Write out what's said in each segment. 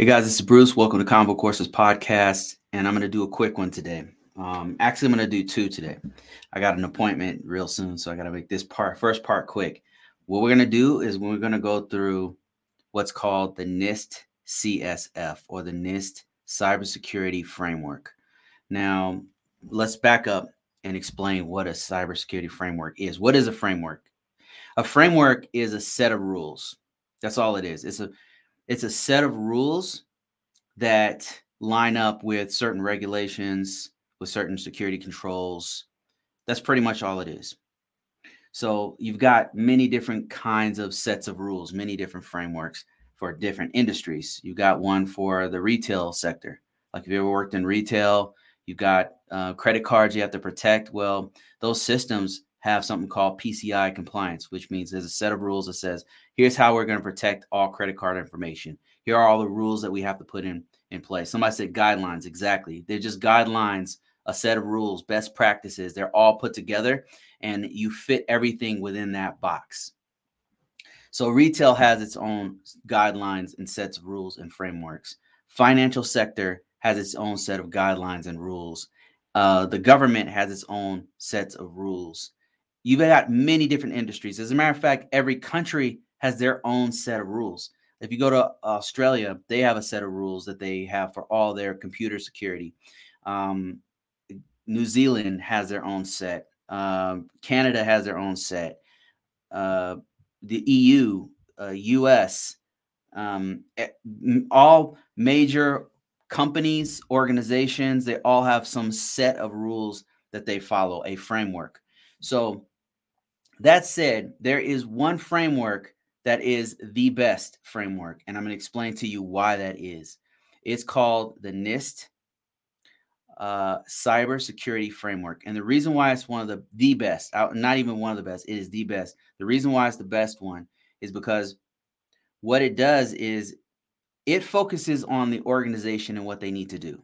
Hey guys, this is Bruce. Welcome to Convocourses Podcast, and I'm going to do a quick one today. Um, actually, I'm going to do two today. I got an appointment real soon, so I got to make this part first part quick. What we're going to do is we're going to go through what's called the NIST CSF or the NIST Cybersecurity Framework. Now, let's back up and explain what a cybersecurity framework is. What is a framework? A framework is a set of rules. That's all it is. It's a it's a set of rules that line up with certain regulations, with certain security controls. That's pretty much all it is. So you've got many different kinds of sets of rules, many different frameworks for different industries. You've got one for the retail sector. Like if you ever worked in retail, you've got uh, credit cards you have to protect. Well, those systems have something called PCI compliance, which means there's a set of rules that says, here's how we're going to protect all credit card information. Here are all the rules that we have to put in in place. Somebody said guidelines. Exactly. They're just guidelines, a set of rules, best practices. They're all put together and you fit everything within that box. So retail has its own guidelines and sets of rules and frameworks. Financial sector has its own set of guidelines and rules. Uh, the government has its own sets of rules you've got many different industries. As a matter of fact, every country has their own set of rules. If you go to Australia, they have a set of rules that they have for all their computer security. Um, New Zealand has their own set. Um, Canada has their own set. Uh, the EU, uh, US, um, all major companies, organizations, they all have some set of rules that they follow, a framework. So that said, there is one framework that is the best framework, and I'm going to explain to you why that is. It's called the NIST uh, Cybersecurity Framework, and the reason why it's one of the the best, not even one of the best, it is the best. The reason why it's the best one is because what it does is it focuses on the organization and what they need to do.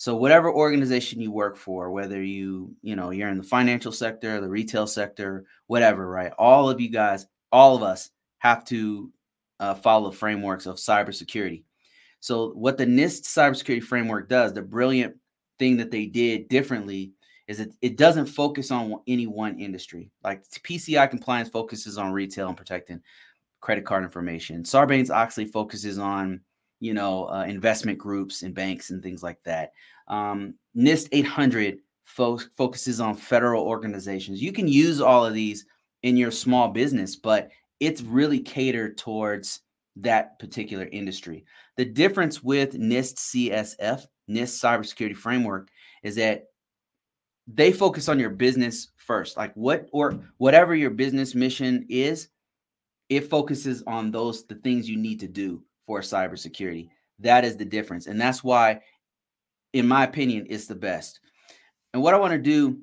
So whatever organization you work for, whether you, you know, you're in the financial sector, the retail sector, whatever, right? All of you guys, all of us have to uh, follow frameworks of cybersecurity. So what the NIST cybersecurity framework does, the brilliant thing that they did differently is that it doesn't focus on any one industry. Like PCI compliance focuses on retail and protecting credit card information. Sarbanes Oxley focuses on you know, uh, investment groups and banks and things like that. Um, NIST 800 fo- focuses on federal organizations. You can use all of these in your small business, but it's really catered towards that particular industry. The difference with NIST CSF, NIST Cybersecurity Framework, is that they focus on your business first. Like what or whatever your business mission is, it focuses on those the things you need to do for cybersecurity. That is the difference. And that's why, in my opinion, it's the best. And what I want to do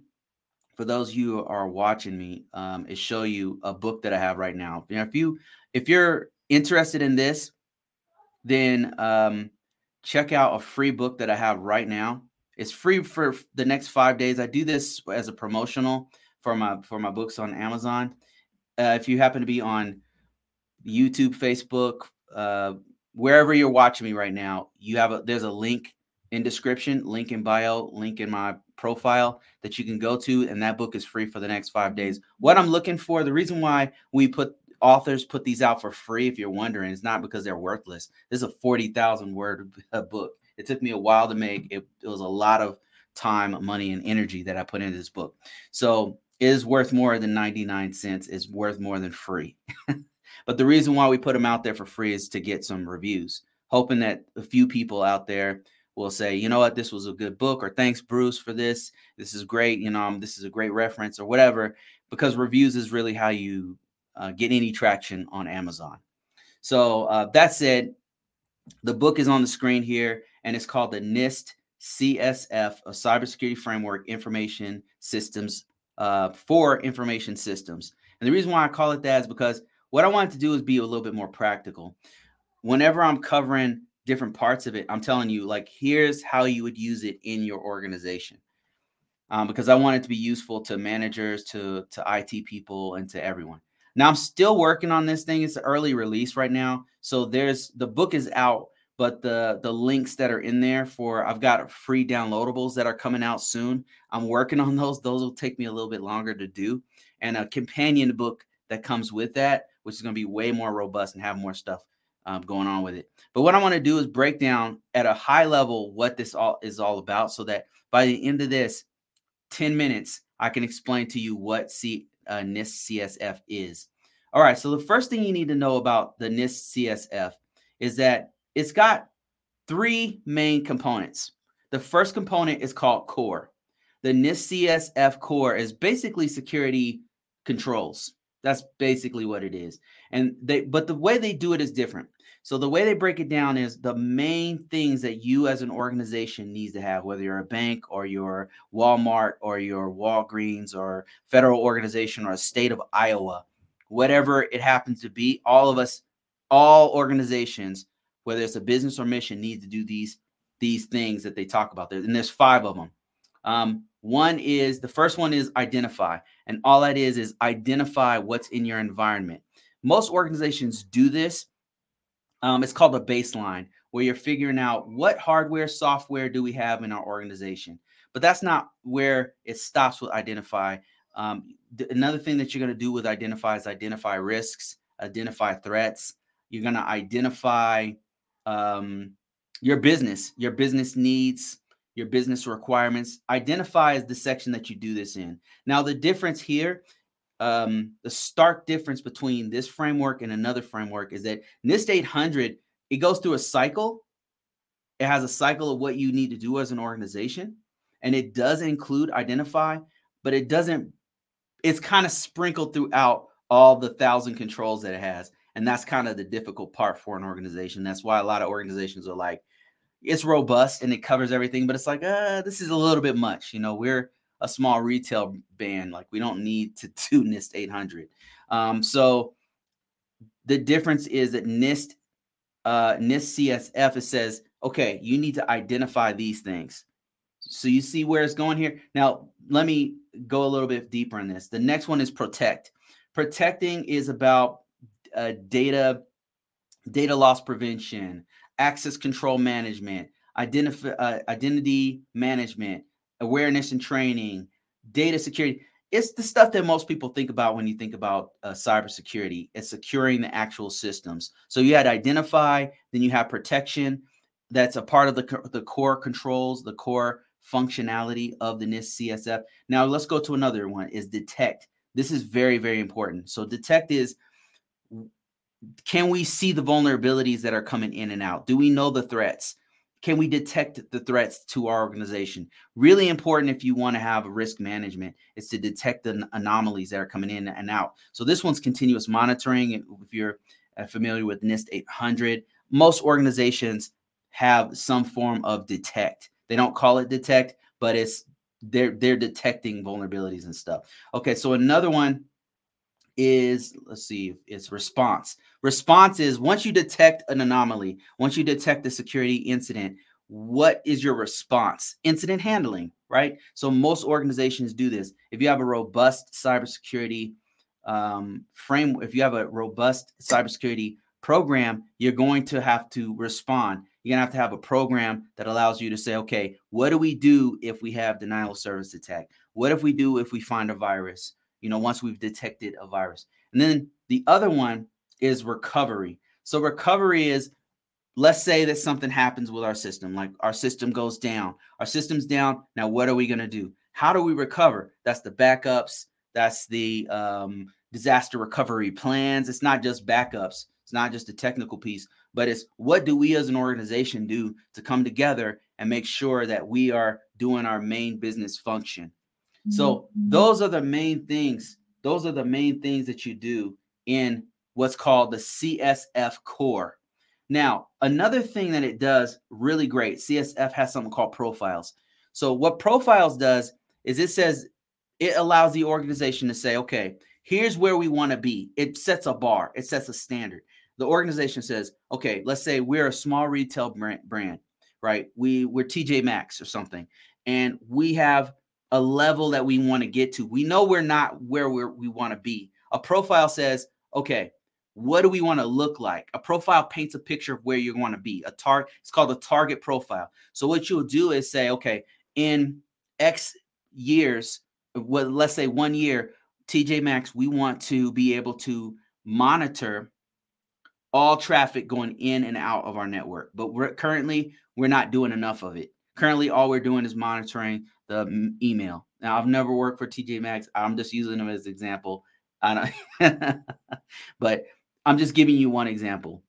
for those of you who are watching me um, is show you a book that I have right now. You know, if you if you're interested in this, then um, check out a free book that I have right now. It's free for the next five days. I do this as a promotional for my for my books on Amazon. Uh, if you happen to be on YouTube, Facebook, uh, wherever you're watching me right now, you have a there's a link in description, link in bio, link in my profile that you can go to, and that book is free for the next five days. What I'm looking for, the reason why we put authors put these out for free, if you're wondering, is not because they're worthless. This is a 40,000 word book. It took me a while to make. It, it was a lot of time, money, and energy that I put into this book. So is worth more than 99 cents. is worth more than free. But the reason why we put them out there for free is to get some reviews, hoping that a few people out there will say, you know what, this was a good book, or thanks, Bruce, for this. This is great. You know, um, this is a great reference, or whatever, because reviews is really how you uh, get any traction on Amazon. So uh, that said, the book is on the screen here, and it's called the NIST CSF, a cybersecurity framework information systems uh, for information systems. And the reason why I call it that is because what I wanted to do is be a little bit more practical. Whenever I'm covering different parts of it, I'm telling you, like, here's how you would use it in your organization. Um, because I want it to be useful to managers, to to IT people, and to everyone. Now I'm still working on this thing. It's an early release right now, so there's the book is out, but the the links that are in there for I've got free downloadables that are coming out soon. I'm working on those. Those will take me a little bit longer to do, and a companion book that comes with that, which is going to be way more robust and have more stuff um, going on with it. But what I want to do is break down at a high level what this all is all about, so that by the end of this 10 minutes, I can explain to you what C, uh, NIST CSF is. All right, so the first thing you need to know about the NIST CSF is that it's got three main components. The first component is called core. The NIST CSF core is basically security controls. That's basically what it is. And they but the way they do it is different. So the way they break it down is the main things that you as an organization needs to have, whether you're a bank or your Walmart or your Walgreens or federal organization or a state of Iowa, whatever it happens to be, all of us, all organizations, whether it's a business or mission, needs to do these these things that they talk about there. And there's five of them. Um, one is the first one is identify, and all that is is identify what's in your environment. Most organizations do this. Um, it's called a baseline, where you're figuring out what hardware, software do we have in our organization. But that's not where it stops with identify. Um, th- another thing that you're going to do with identify is identify risks, identify threats. You're going to identify um, your business, your business needs, your business requirements. Identify as the section that you do this in. Now, the difference here, um, the stark difference between this framework and another framework is that NIST 800, it goes through a cycle. It has a cycle of what you need to do as an organization. And it does include identify, but it doesn't, it's kind of sprinkled throughout all the thousand controls that it has. And that's kind of the difficult part for an organization. That's why a lot of organizations are like, it's robust and it covers everything, but it's like, uh, this is a little bit much. You know, we're a small retail band, like we don't need to do NIST 800. Um, so the difference is that NIST, uh, NIST CSF, it says, okay, you need to identify these things. So you see where it's going here. Now, let me go a little bit deeper in this. The next one is protect. Protecting is about uh, data data loss prevention, access control management, identify, uh, identity management, awareness and training, data security. It's the stuff that most people think about when you think about uh, cybersecurity. It's securing the actual systems. So you had identify, then you have protection. That's a part of the, the core controls, the core functionality of the NIST CSF. Now let's go to another one is detect. This is very, very important. So detect is can we see the vulnerabilities that are coming in and out? Do we know the threats? Can we detect the threats to our organization? Really important if you want to have risk management is to detect the anomalies that are coming in and out. So this one's continuous monitoring. If you're uh, familiar with NIST 800, most organizations have some form of detect. They don't call it detect, but it's they're they're detecting vulnerabilities and stuff. Okay, so another one is let's see it's response. Response is once you detect an anomaly once you detect a security incident what is your response? Incident handling right? So most organizations do this. If you have a robust cybersecurity um, frame if you have a robust cybersecurity program you're going to have to respond. You're going to have to have a program that allows you to say okay what do we do if we have denial of service attack? What if we do if we find a virus you know, once we've detected a virus. And then the other one is recovery. So recovery is let's say that something happens with our system, like our system goes down. Our system's down. Now, what are we going to do? How do we recover? That's the backups. That's the um, disaster recovery plans. It's not just backups. It's not just a technical piece, but it's what do we as an organization do to come together and make sure that we are doing our main business function. So mm-hmm. those are the main things. Those are the main things that you do in what's called the CSF core. Now, another thing that it does really great, CSF has something called profiles. So what profiles does is it says it allows the organization to say, okay, here's where we want to be. It sets a bar, it sets a standard. The organization says, okay, let's say we're a small retail brand, right? We we're TJ Maxx or something, and we have a level that we want to get to. We know we're not where we're, we want to be. A profile says, okay, what do we want to look like? A profile paints a picture of where you want to be. A target, it's called a target profile. So what you'll do is say, okay, in X years, well, let's say one year, TJ Maxx, we want to be able to monitor all traffic going in and out of our network. But we're currently we're not doing enough of it. Currently, all we're doing is monitoring the email. Now, I've never worked for TJ Maxx. I'm just using them as an example. I don't, but I'm just giving you one example.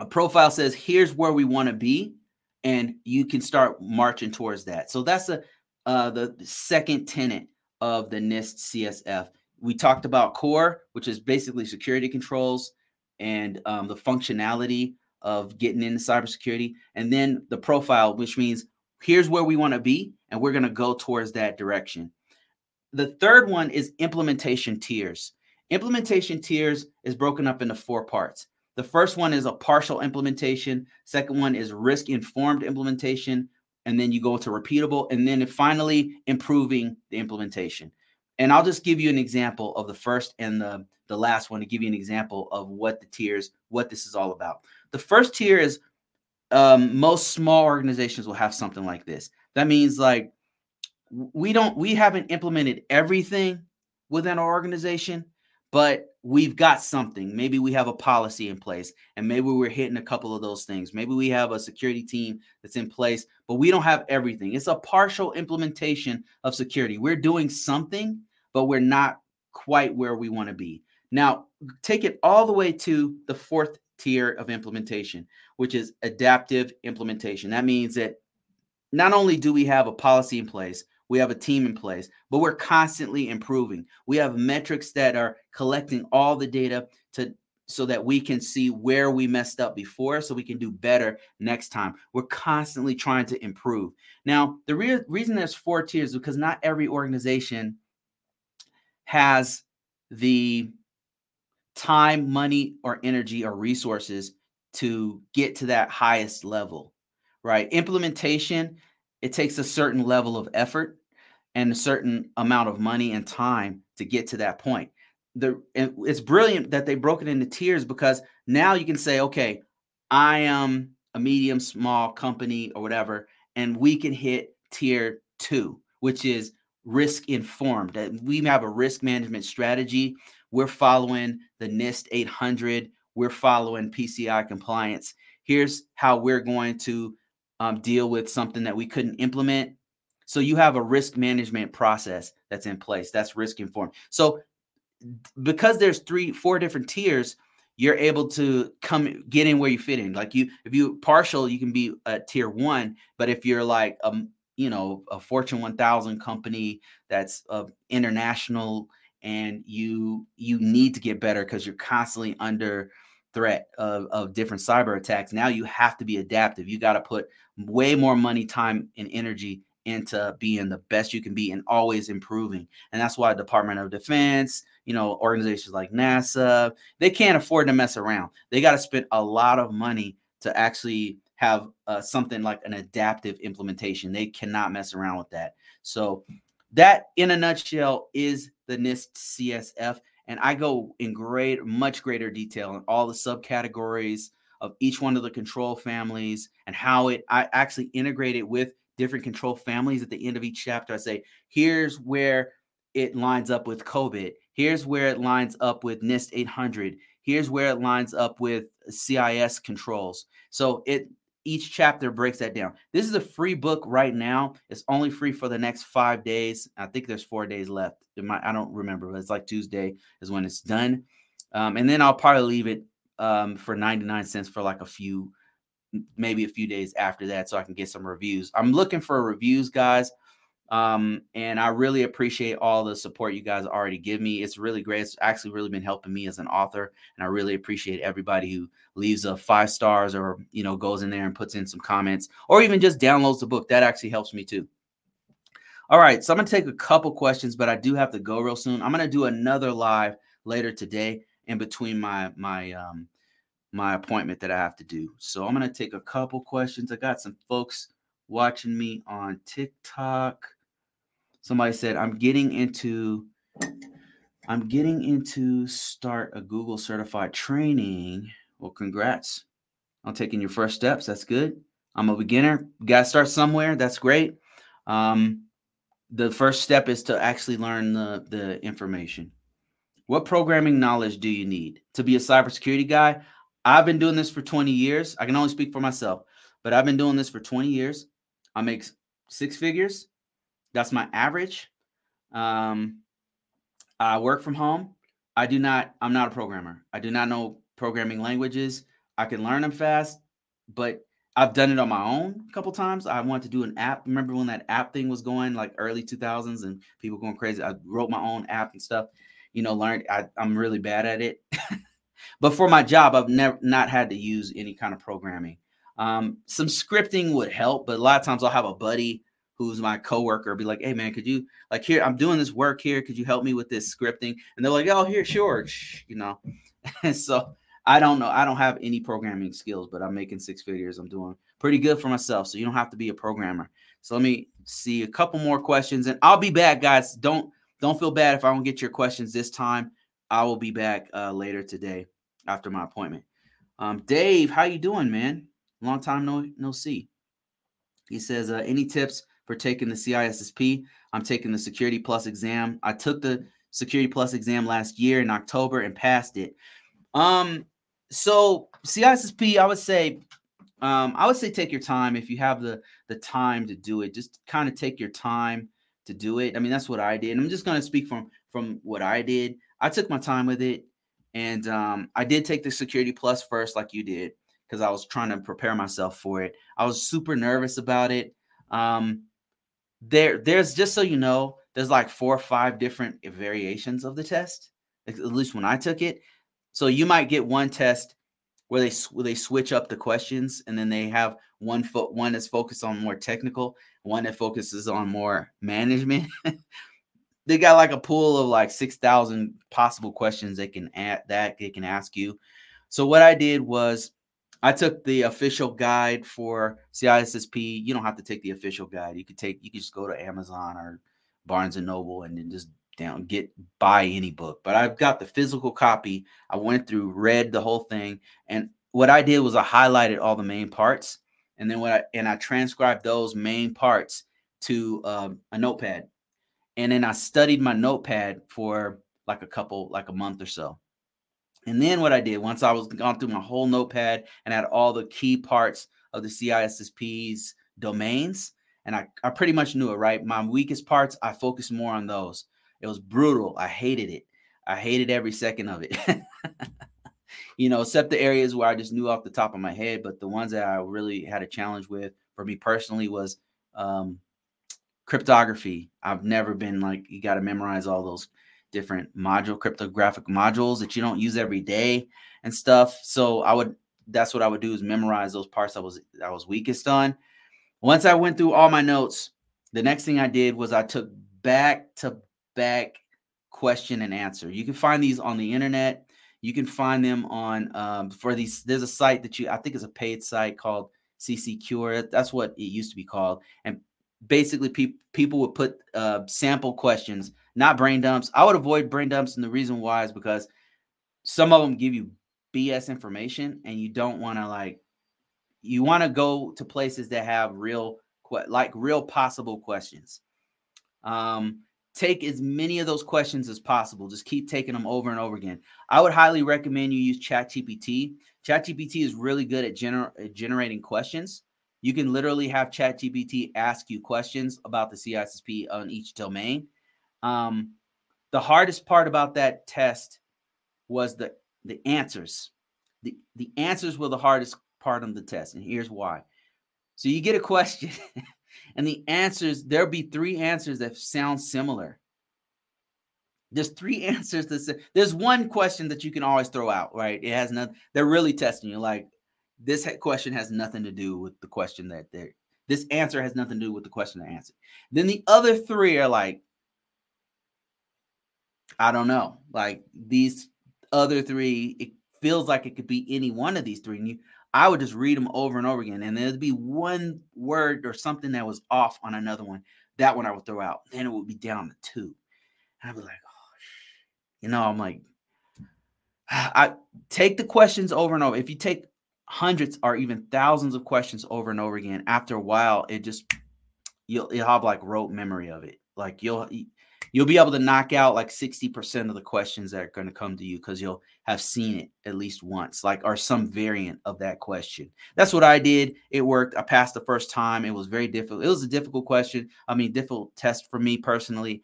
A profile says, "Here's where we want to be," and you can start marching towards that. So that's a uh, the second tenet of the NIST CSF. We talked about core, which is basically security controls and um, the functionality of getting into cybersecurity, and then the profile, which means here's where we want to be, and we're going to go towards that direction. The third one is implementation tiers. Implementation tiers is broken up into four parts. The first one is a partial implementation. Second one is risk informed implementation and then you go to repeatable, and then finally improving the implementation. And I'll just give you an example of the first and the, the last one to give you an example of what the tiers, what this is all about. The first tier is um, most small organizations will have something like this. That means like we don't we haven't implemented everything within our organization, but we've got something. Maybe we have a policy in place and maybe we're hitting a couple of those things. Maybe we have a security team that's in place, but we don't have everything. It's a partial implementation of security. We're doing something, but we're not quite where we want to be. Now, take it all the way to the fourth tier of implementation, which is adaptive implementation. That means that not only do we have a policy in place, we have a team in place, but we're constantly improving. We have metrics that are collecting all the data to so that we can see where we messed up before so we can do better next time. We're constantly trying to improve. Now, the re- reason there's four tiers because not every organization has the time, money, or energy or resources to get to that highest level, right? Implementation it takes a certain level of effort and a certain amount of money and time to get to that point. The it's brilliant that they broke it into tiers because now you can say, okay, I am a medium small company or whatever, and we can hit tier two, which is risk informed. That we have a risk management strategy. We're following the NIST 800. We're following PCI compliance. Here's how we're going to um, deal with something that we couldn't implement. So you have a risk management process that's in place. That's risk informed. So because there's three, four different tiers, you're able to come get in where you fit in. Like you, if you partial, you can be a tier one. But if you're like um, you know, a Fortune 1000 company that's uh, international, and you you need to get better because you're constantly under threat of, of different cyber attacks. Now you have to be adaptive. You got to put way more money, time, and energy into being the best you can be and always improving. And that's why Department of Defense, you know, organizations like NASA, they can't afford to mess around. They got to spend a lot of money to actually have uh, something like an adaptive implementation. They cannot mess around with that. So that in a nutshell is the NIST CSF and I go in great, much greater detail on all the subcategories of each one of the control families and how it I actually integrate it with different control families at the end of each chapter. I say, here's where it lines up with COBIT. Here's where it lines up with NIST 800. Here's where it lines up with CIS controls. So it each chapter breaks that down. This is a free book right now. It's only free for the next five days. I think there's four days left. Might, I don't remember, but it's like Tuesday is when it's done. Um, and then I'll probably leave it um, for 99 cents for like a few, maybe a few days after that so I can get some reviews. I'm looking for reviews, guys. Um, and I really appreciate all the support you guys already give me. It's really great. It's actually really been helping me as an author, and I really appreciate everybody who leaves a five stars or you know goes in there and puts in some comments or even just downloads the book. That actually helps me too. All right, so I'm gonna take a couple questions, but I do have to go real soon. I'm gonna do another live later today in between my my um my appointment that I have to do. So I'm gonna take a couple questions. I got some folks watching me on TikTok. Somebody said, I'm getting into I'm getting into start a Google certified training. Well, congrats on taking your first steps. That's good. I'm a beginner. Got to start somewhere. That's great. Um, the first step is to actually learn the, the information. What programming knowledge do you need to be a cybersecurity guy? I've been doing this for 20 years. I can only speak for myself, but I've been doing this for 20 years. I make six figures. That's my average. Um, I work from home. I do not, I'm not a programmer. I do not know programming languages. I can learn them fast, but I've done it on my own a couple times. I wanted to do an app. Remember when that app thing was going like early 2000s and people going crazy? I wrote my own app and stuff. You know, learned. I, I'm really bad at it. but for my job, I've never not had to use any kind of programming. Um, some scripting would help, but a lot of times I'll have a buddy who's my coworker be like, "Hey man, could you like here? I'm doing this work here. Could you help me with this scripting?" And they're like, "Oh, here, sure." You know, and so I don't know. I don't have any programming skills, but I'm making six figures. I'm doing pretty good for myself. So you don't have to be a programmer. So let me see a couple more questions, and I'll be back, guys. Don't don't feel bad if I don't get your questions this time. I will be back uh, later today after my appointment. Um, Dave, how you doing, man? Long time no no see. He says, uh, any tips for taking the CISSP? I'm taking the Security Plus exam. I took the Security Plus exam last year in October and passed it. Um, so CISSP, I would say, um, I would say take your time if you have the the time to do it. Just kind of take your time to do it. I mean, that's what I did. I'm just going to speak from from what I did. I took my time with it, and um, I did take the Security Plus first, like you did, because I was trying to prepare myself for it. I was super nervous about it. Um, there, there's just so you know, there's like four or five different variations of the test. At least when I took it, so you might get one test where they they switch up the questions, and then they have one foot one that's focused on more technical, one that focuses on more management. they got like a pool of like six thousand possible questions they can add that they can ask you. So what I did was I took the official guide for CISSP. You don't have to take the official guide. You could take you could just go to Amazon or Barnes and Noble and then just down, get buy any book. But I've got the physical copy. I went through, read the whole thing, and what I did was I highlighted all the main parts, and then what I and I transcribed those main parts to um, a notepad, and then I studied my notepad for like a couple, like a month or so. And then what I did once I was gone through my whole notepad and had all the key parts of the CISSP's domains, and I, I pretty much knew it, right? My weakest parts, I focused more on those. It was brutal. I hated it. I hated every second of it. you know, except the areas where I just knew off the top of my head. But the ones that I really had a challenge with for me personally was um, cryptography. I've never been like, you got to memorize all those different module cryptographic modules that you don't use every day and stuff. So I would that's what I would do is memorize those parts I was I was weakest on. Once I went through all my notes, the next thing I did was I took back to back question and answer. You can find these on the internet. You can find them on um, for these. There's a site that you I think is a paid site called CCCure. That's what it used to be called. And basically, pe- people would put uh, sample questions, not brain dumps. I would avoid brain dumps, and the reason why is because some of them give you BS information, and you don't want to like. You want to go to places that have real, like real possible questions. Um, take as many of those questions as possible. Just keep taking them over and over again. I would highly recommend you use ChatGPT. ChatGPT is really good at, gener- at generating questions. You can literally have ChatGPT ask you questions about the CISSP on each domain. Um, the hardest part about that test was the the answers. The the answers were the hardest part of the test, and here's why. So you get a question and the answers there'll be three answers that sound similar there's three answers that say, there's one question that you can always throw out right it has nothing they're really testing you like this question has nothing to do with the question that they're this answer has nothing to do with the question they answered then the other three are like i don't know like these other three it feels like it could be any one of these three and you I would just read them over and over again, and there'd be one word or something that was off on another one. That one I would throw out. Then it would be down to two. And I'd be like, oh, you know, I'm like, I take the questions over and over. If you take hundreds or even thousands of questions over and over again, after a while, it just you'll you'll have like rote memory of it. Like you'll you'll be able to knock out like 60% of the questions that are going to come to you because you'll have seen it at least once, like or some variant of that question. That's what I did. It worked. I passed the first time. It was very difficult. It was a difficult question. I mean, difficult test for me personally.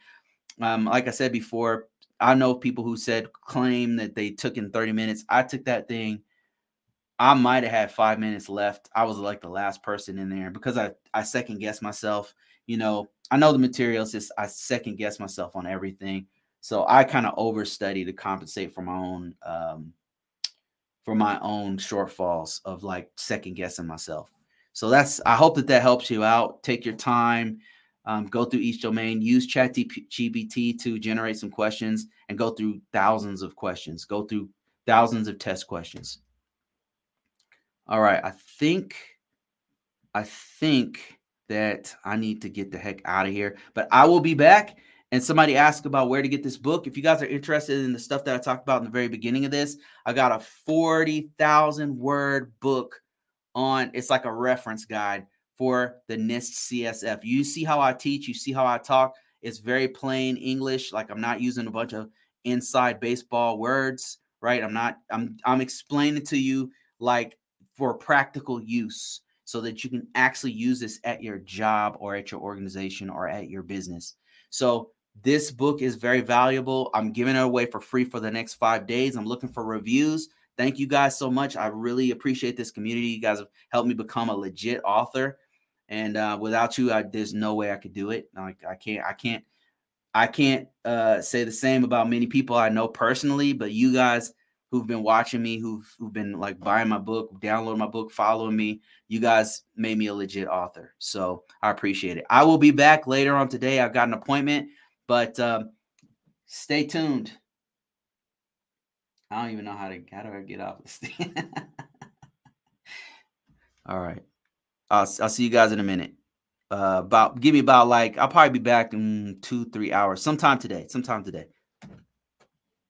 Um, like I said before, I know people who said claim that they took in 30 minutes. I took that thing. I might have had five minutes left. I was like the last person in there because I, I second guessed myself. You know, I know the materials, just I second guess myself on everything. So I kind of overstudy to compensate for my own um for my own shortfalls of like second guessing myself. So that's I hope that that helps you out. Take your time um, go through each domain, use ChatGPT to generate some questions, and go through thousands of questions. Go through thousands of test questions. All right, I think, I think that I need to get the heck out of here. But I will be back. And somebody asked about where to get this book. If you guys are interested in the stuff that I talked about in the very beginning of this, I got a 40,000 word book on it's like a reference guide for the NIST CSF. You see how I teach, you see how I talk. It's very plain English. Like I'm not using a bunch of inside baseball words, right? I'm not I'm I'm explaining to you like for practical use so that you can actually use this at your job or at your organization or at your business. So this book is very valuable. I'm giving it away for free for the next 5 days. I'm looking for reviews. Thank you guys so much. I really appreciate this community. You guys have helped me become a legit author and uh, without you, I, there's no way I could do it. Like I can't, I can't, I can't uh, say the same about many people I know personally, but you guys who've been watching me, who've who've been like buying my book, downloading my book, following me, you guys made me a legit author. So I appreciate it. I will be back later on today. I've got an appointment, but um, stay tuned. I don't even know how to how do I get off this thing. All right. I'll, I'll see you guys in a minute. Uh, about give me about like I'll probably be back in two three hours sometime today. Sometime today.